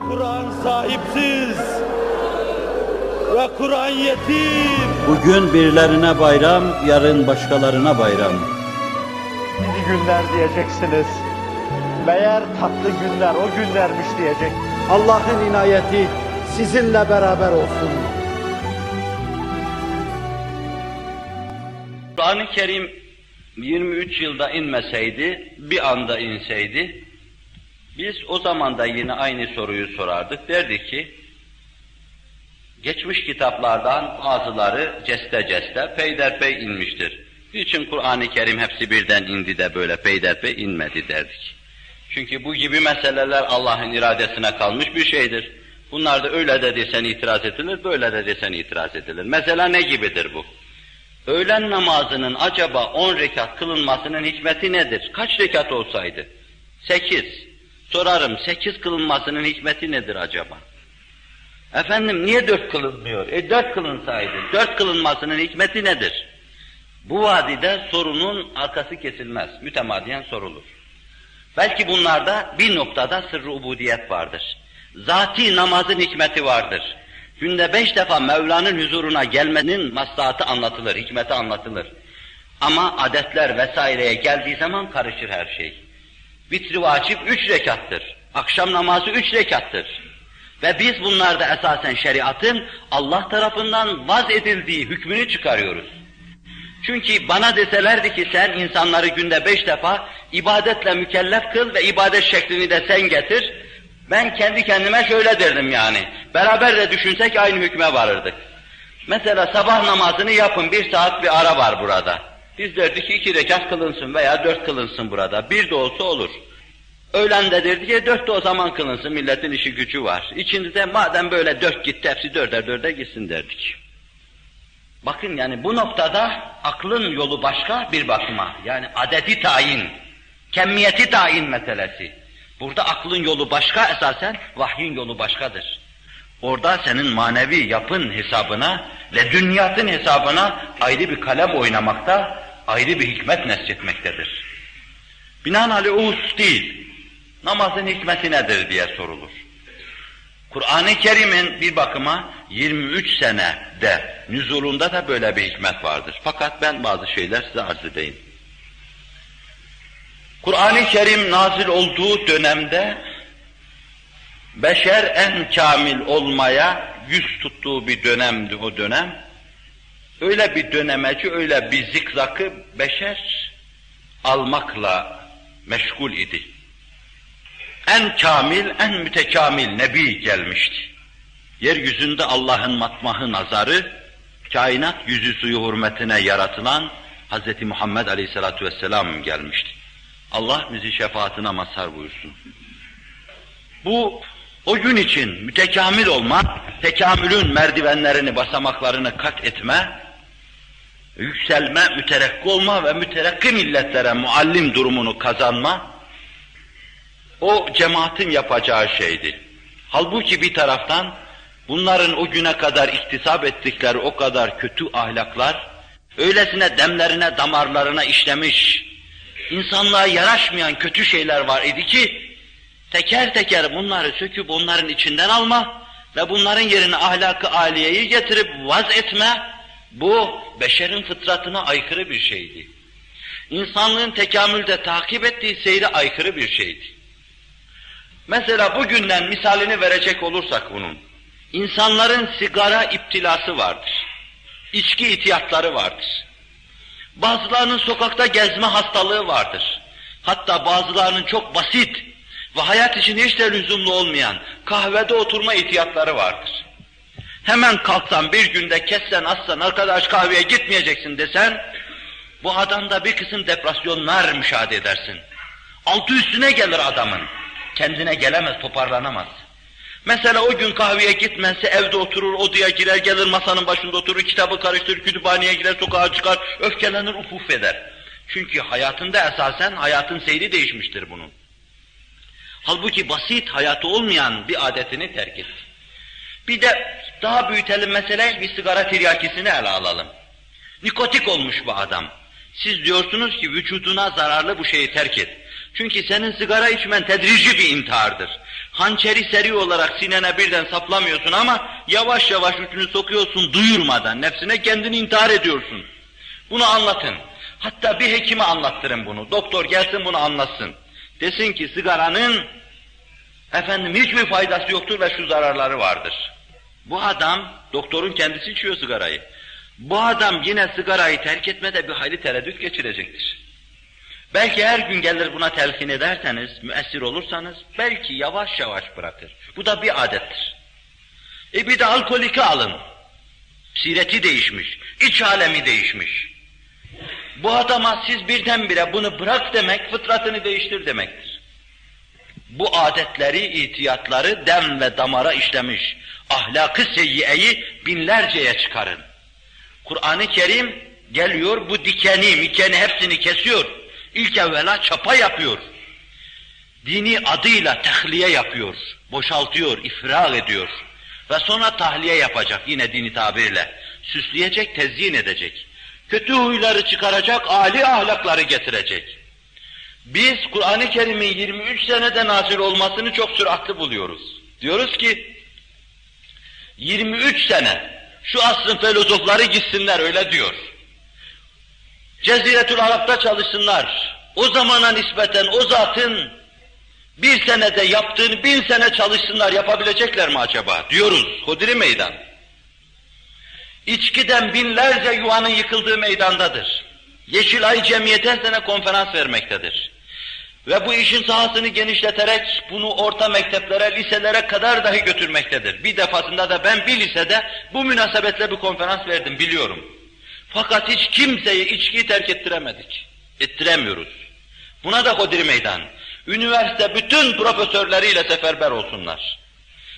Kur'an sahipsiz ve Kur'an yetim. Bugün birilerine bayram, yarın başkalarına bayram. İyi günler diyeceksiniz. Meğer tatlı günler o günlermiş diyecek. Allah'ın inayeti sizinle beraber olsun. Kur'an-ı Kerim 23 yılda inmeseydi, bir anda inseydi, biz o zaman da yine aynı soruyu sorardık. Derdik ki, geçmiş kitaplardan bazıları ceste ceste peyderpey inmiştir. Niçin Kur'an-ı Kerim hepsi birden indi de böyle peyderpey inmedi derdik. Çünkü bu gibi meseleler Allah'ın iradesine kalmış bir şeydir. Bunlar da öyle de desen itiraz edilir, böyle de desen itiraz edilir. Mesela ne gibidir bu? Öğlen namazının acaba on rekat kılınmasının hikmeti nedir? Kaç rekat olsaydı? Sekiz. Sorarım, sekiz kılınmasının hikmeti nedir acaba? Efendim niye dört kılınmıyor? E dört kılınsaydı, dört kılınmasının hikmeti nedir? Bu vadide sorunun arkası kesilmez, mütemadiyen sorulur. Belki bunlarda bir noktada sırrı ubudiyet vardır. Zati namazın hikmeti vardır. Günde beş defa Mevla'nın huzuruna gelmenin maslahatı anlatılır, hikmeti anlatılır. Ama adetler vesaireye geldiği zaman karışır her şey. Vitri vacip üç rekattır. Akşam namazı üç rekattır. Ve biz bunlarda esasen şeriatın Allah tarafından vaz edildiği hükmünü çıkarıyoruz. Çünkü bana deselerdi ki sen insanları günde beş defa ibadetle mükellef kıl ve ibadet şeklini de sen getir, ben kendi kendime şöyle derdim yani. Beraber de düşünsek aynı hükme varırdık. Mesela sabah namazını yapın, bir saat bir ara var burada. Biz derdik ki iki rekat kılınsın veya dört kılınsın burada. Bir de olsa olur. Öğlen de derdi ki dört de o zaman kılınsın, milletin işi gücü var. İçinde de madem böyle dört gitti, hepsi dörder dörder gitsin derdik. Bakın yani bu noktada aklın yolu başka bir bakıma. Yani adeti tayin, kemmiyeti tayin meselesi. Burada aklın yolu başka esasen, vahyin yolu başkadır. Orada senin manevi yapın hesabına, ledünyatın hesabına ayrı bir kalem oynamakta, ayrı bir hikmet nesçetmektedir. Binaenaleyh o husus değil. Namazın hikmeti nedir diye sorulur. Kur'an-ı Kerim'in bir bakıma 23 senede nüzulunda da böyle bir hikmet vardır. Fakat ben bazı şeyler size arz edeyim. Kur'an-ı Kerim nazil olduğu dönemde beşer en kamil olmaya yüz tuttuğu bir dönemdi o dönem. Öyle bir dönemeci, öyle bir zikzakı beşer almakla meşgul idi. En kamil, en mütekamil Nebi gelmişti. Yeryüzünde Allah'ın matmahı nazarı, kainat yüzü suyu hürmetine yaratılan Hz. Muhammed Aleyhisselatü Vesselam gelmişti. Allah bizi şefaatine mazhar buyursun. Bu o gün için mütekamil olma, tekamülün merdivenlerini, basamaklarını kat etme, yükselme, müterekki olma ve müterekki milletlere muallim durumunu kazanma, o cemaatin yapacağı şeydi. Halbuki bir taraftan bunların o güne kadar iktisap ettikleri o kadar kötü ahlaklar, öylesine demlerine, damarlarına işlemiş, insanlığa yaraşmayan kötü şeyler var idi ki, teker teker bunları söküp onların içinden alma ve bunların yerine ahlakı aliyeyi getirip vaz etme, bu beşerin fıtratına aykırı bir şeydi. İnsanlığın tekamülde takip ettiği seyre aykırı bir şeydi. Mesela bugünden misalini verecek olursak bunun, insanların sigara iptilası vardır. İçki ihtiyatları vardır. Bazılarının sokakta gezme hastalığı vardır. Hatta bazılarının çok basit ve hayat için hiç de lüzumlu olmayan kahvede oturma ihtiyatları vardır. Hemen kalksan bir günde kessen assan arkadaş kahveye gitmeyeceksin desen bu adamda bir kısım depresyonlar müşahede edersin. Altı üstüne gelir adamın. Kendine gelemez, toparlanamaz. Mesela o gün kahveye gitmezse evde oturur, odaya girer, gelir masanın başında oturur, kitabı karıştırır, kütüphaneye girer, sokağa çıkar, öfkelenir, ufuf eder. Çünkü hayatında esasen hayatın seyri değişmiştir bunun. Halbuki basit hayatı olmayan bir adetini terk etti. Bir de daha büyütelim meseleyi, bir sigara tiryakisini ele alalım. Nikotik olmuş bu adam. Siz diyorsunuz ki vücuduna zararlı bu şeyi terk et. Çünkü senin sigara içmen tedrici bir intihardır. Hançeri seri olarak sinene birden saplamıyorsun ama yavaş yavaş ucunu sokuyorsun duyurmadan. Nefsine kendini intihar ediyorsun. Bunu anlatın. Hatta bir hekime anlattırın bunu. Doktor gelsin bunu anlatsın. Desin ki sigaranın efendim hiçbir faydası yoktur ve şu zararları vardır. Bu adam, doktorun kendisi içiyor sigarayı. Bu adam yine sigarayı terk etmede bir hayli tereddüt geçirecektir. Belki her gün gelir buna telkin ederseniz, müessir olursanız belki yavaş yavaş bırakır. Bu da bir adettir. E bir de alkoliki alın. Sireti değişmiş, iç alemi değişmiş. Bu adama siz birdenbire bunu bırak demek, fıtratını değiştir demektir. Bu adetleri, itiyatları dem ve damara işlemiş, ahlakı seyyiyeyi binlerceye çıkarın. Kur'an-ı Kerim geliyor bu dikeni, mikeni hepsini kesiyor. İlk evvela çapa yapıyor. Dini adıyla tehliye yapıyor, boşaltıyor, ifrag ediyor. Ve sonra tahliye yapacak yine dini tabirle. Süsleyecek, tezyin edecek. Kötü huyları çıkaracak, âli ahlakları getirecek. Biz Kur'an-ı Kerim'in 23 senede nazil olmasını çok süratli buluyoruz. Diyoruz ki 23 sene şu asrın filozofları gitsinler öyle diyor. Ceziretül Arap'ta çalışsınlar. O zamana nispeten o zatın bir senede yaptığını bin sene çalışsınlar yapabilecekler mi acaba? Diyoruz Hodri Meydan. İçkiden binlerce yuvanın yıkıldığı meydandadır. Yeşilay Cemiyeti her sene konferans vermektedir. Ve bu işin sahasını genişleterek bunu orta mekteplere, liselere kadar dahi götürmektedir. Bir defasında da ben bir lisede bu münasebetle bir konferans verdim biliyorum. Fakat hiç kimseyi içkiyi terk ettiremedik. Ettiremiyoruz. Buna da Hodri Meydan. Üniversite bütün profesörleriyle seferber olsunlar.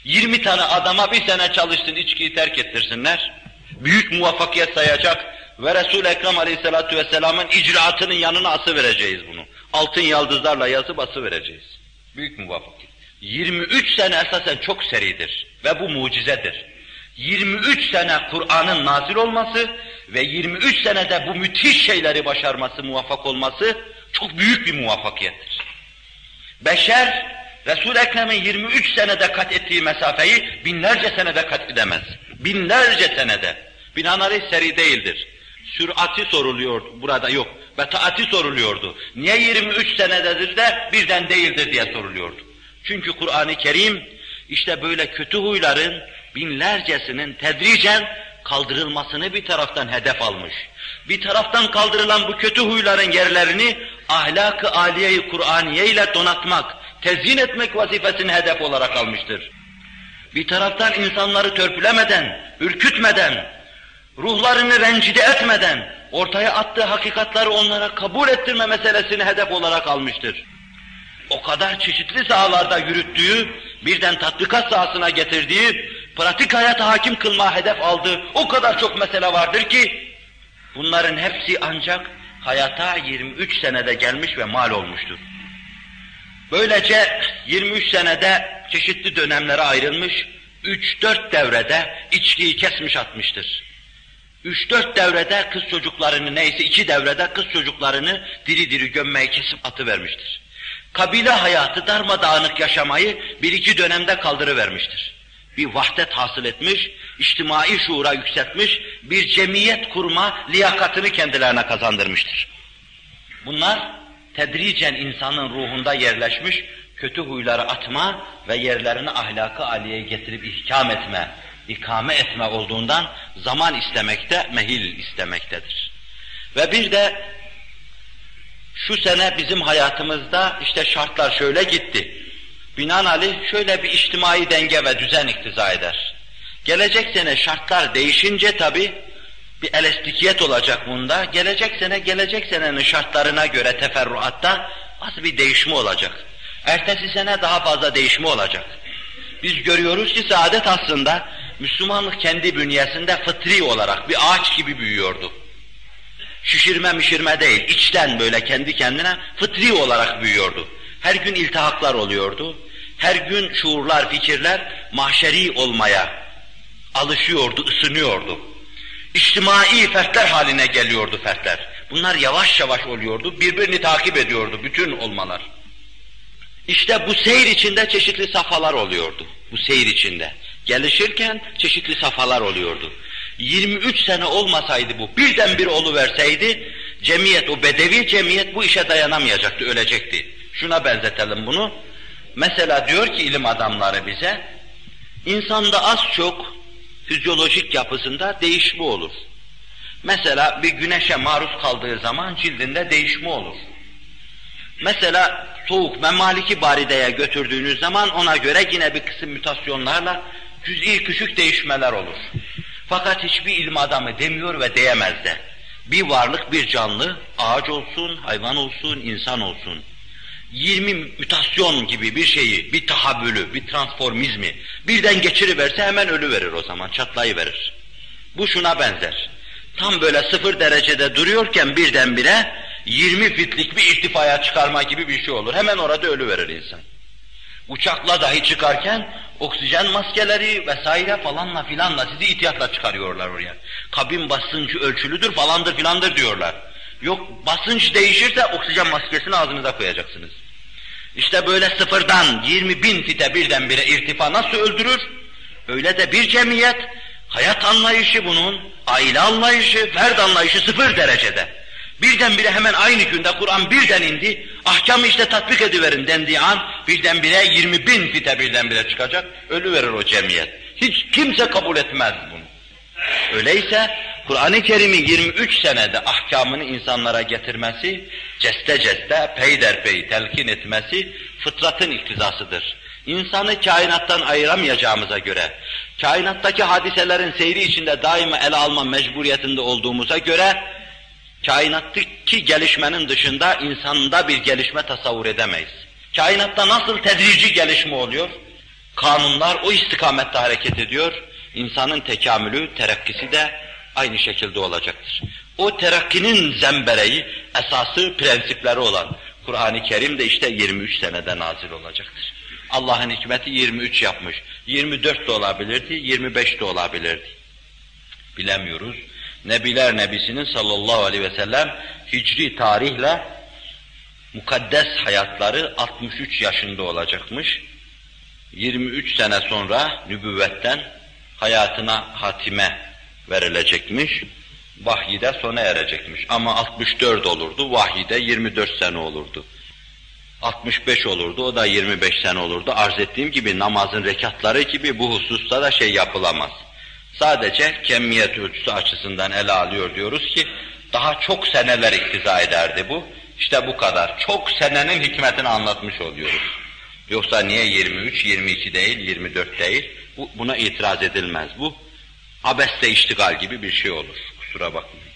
20 tane adama bir sene çalışsın içkiyi terk ettirsinler. Büyük muvaffakiyet sayacak ve Resul-i Ekrem Aleyhisselatü Vesselam'ın icraatının yanına ası vereceğiz bunu. Altın yaldızlarla yazıp ası vereceğiz. Büyük muvaffakiyet. 23 sene esasen çok seridir ve bu mucizedir. 23 sene Kur'an'ın nazil olması ve 23 senede bu müthiş şeyleri başarması, muvaffak olması çok büyük bir muvaffakiyettir. Beşer, Resul-i Ekrem'in 23 senede kat ettiği mesafeyi binlerce senede kat edemez. Binlerce senede. Binaenaleyh seri değildir. Sürati soruluyor burada yok. Betaati soruluyordu. Niye 23 senededir de birden değildir diye soruluyordu. Çünkü Kur'an-ı Kerim işte böyle kötü huyların binlercesinin tedricen kaldırılmasını bir taraftan hedef almış. Bir taraftan kaldırılan bu kötü huyların yerlerini ahlak-ı aliye-i Kur'aniye ile donatmak, tezyin etmek vazifesini hedef olarak almıştır. Bir taraftan insanları törpülemeden, ürkütmeden, ruhlarını rencide etmeden, ortaya attığı hakikatları onlara kabul ettirme meselesini hedef olarak almıştır. O kadar çeşitli sahalarda yürüttüğü, birden tatbikat sahasına getirdiği, pratik hayata hakim kılma hedef aldığı o kadar çok mesele vardır ki, bunların hepsi ancak hayata 23 senede gelmiş ve mal olmuştur. Böylece 23 senede çeşitli dönemlere ayrılmış, 3-4 devrede içkiyi kesmiş atmıştır. 3-4 devrede kız çocuklarını neyse iki devrede kız çocuklarını diri diri gömmeyi kesip atıvermiştir. Kabile hayatı darmadağınık yaşamayı bir iki dönemde kaldırıvermiştir. Bir vahdet hasıl etmiş, içtimai şuura yükseltmiş, bir cemiyet kurma liyakatını kendilerine kazandırmıştır. Bunlar tedricen insanın ruhunda yerleşmiş, kötü huyları atma ve yerlerini ahlakı aliyeye getirip ihkam etme, ikame etme olduğundan zaman istemekte, mehil istemektedir. Ve bir de şu sene bizim hayatımızda işte şartlar şöyle gitti. Binaenaleyh şöyle bir içtimai denge ve düzen iktiza eder. Gelecek sene şartlar değişince tabi bir elastikiyet olacak bunda. Gelecek sene gelecek senenin şartlarına göre teferruatta az bir değişme olacak. Ertesi sene daha fazla değişme olacak. Biz görüyoruz ki saadet aslında Müslümanlık kendi bünyesinde fıtri olarak bir ağaç gibi büyüyordu. Şişirme mişirme değil, içten böyle kendi kendine fıtri olarak büyüyordu. Her gün iltihaklar oluyordu. Her gün şuurlar, fikirler mahşeri olmaya alışıyordu, ısınıyordu. İçtimai fertler haline geliyordu fertler. Bunlar yavaş yavaş oluyordu, birbirini takip ediyordu bütün olmalar. İşte bu seyir içinde çeşitli safhalar oluyordu. Bu seyir içinde. Gelişirken çeşitli safhalar oluyordu. 23 sene olmasaydı bu, birdenbire oluverseydi, cemiyet, o bedevi cemiyet bu işe dayanamayacaktı, ölecekti. Şuna benzetelim bunu. Mesela diyor ki ilim adamları bize, insanda az çok fizyolojik yapısında değişme olur. Mesela bir güneşe maruz kaldığı zaman cildinde değişme olur. Mesela soğuk memaliki barideye götürdüğünüz zaman ona göre yine bir kısım mutasyonlarla cüz'i küçük değişmeler olur. Fakat hiçbir ilim adamı demiyor ve diyemez de. Bir varlık, bir canlı, ağaç olsun, hayvan olsun, insan olsun. 20 mütasyon gibi bir şeyi, bir tahabbülü, bir transformizmi birden geçiriverse hemen ölü verir o zaman, çatlayıverir. Bu şuna benzer. Tam böyle sıfır derecede duruyorken birdenbire 20 fitlik bir irtifaya çıkarma gibi bir şey olur. Hemen orada ölü verir insan. Uçakla dahi çıkarken oksijen maskeleri vesaire falanla filanla sizi ihtiyatla çıkarıyorlar oraya. Kabin basıncı ölçülüdür falandır filandır diyorlar. Yok basınç değişirse oksijen maskesini ağzınıza koyacaksınız. İşte böyle sıfırdan 20 bin fite birdenbire irtifa nasıl öldürür? Öyle de bir cemiyet hayat anlayışı bunun, aile anlayışı, ferd anlayışı sıfır derecede. Birdenbire hemen aynı günde Kur'an birden indi, ahkamı işte tatbik ediverin dendiği an birdenbire 20 bin fite birdenbire çıkacak, ölü verir o cemiyet. Hiç kimse kabul etmez bunu. Öyleyse Kur'an-ı Kerim'in 23 senede ahkamını insanlara getirmesi, ceste ceste, peyderpey telkin etmesi fıtratın iktizasıdır. İnsanı kainattan ayıramayacağımıza göre, kainattaki hadiselerin seyri içinde daima ele alma mecburiyetinde olduğumuza göre, kainattaki gelişmenin dışında insanda bir gelişme tasavvur edemeyiz. Kainatta nasıl tedrici gelişme oluyor? Kanunlar o istikamette hareket ediyor. İnsanın tekamülü, terakkisi de aynı şekilde olacaktır. O terakkinin zembereği, esası, prensipleri olan Kur'an-ı Kerim de işte 23 senede nazil olacaktır. Allah'ın hikmeti 23 yapmış. 24 de olabilirdi, 25 de olabilirdi. Bilemiyoruz. Nebiler Nebisi'nin sallallahu aleyhi ve sellem hicri tarihle mukaddes hayatları 63 yaşında olacakmış. 23 sene sonra nübüvvetten hayatına hatime verilecekmiş. Vahyide sona erecekmiş. Ama 64 olurdu, vahyide 24 sene olurdu. 65 olurdu, o da 25 sene olurdu. Arz ettiğim gibi namazın rekatları gibi bu hususta da şey yapılamaz. Sadece kemmiyet ölçüsü açısından ele alıyor diyoruz ki daha çok seneler iktiza ederdi bu. İşte bu kadar. Çok senenin hikmetini anlatmış oluyoruz. Yoksa niye 23, 22 değil, 24 değil? Bu, buna itiraz edilmez. Bu abeste iştigal gibi bir şey olur. Kusura bakmayın.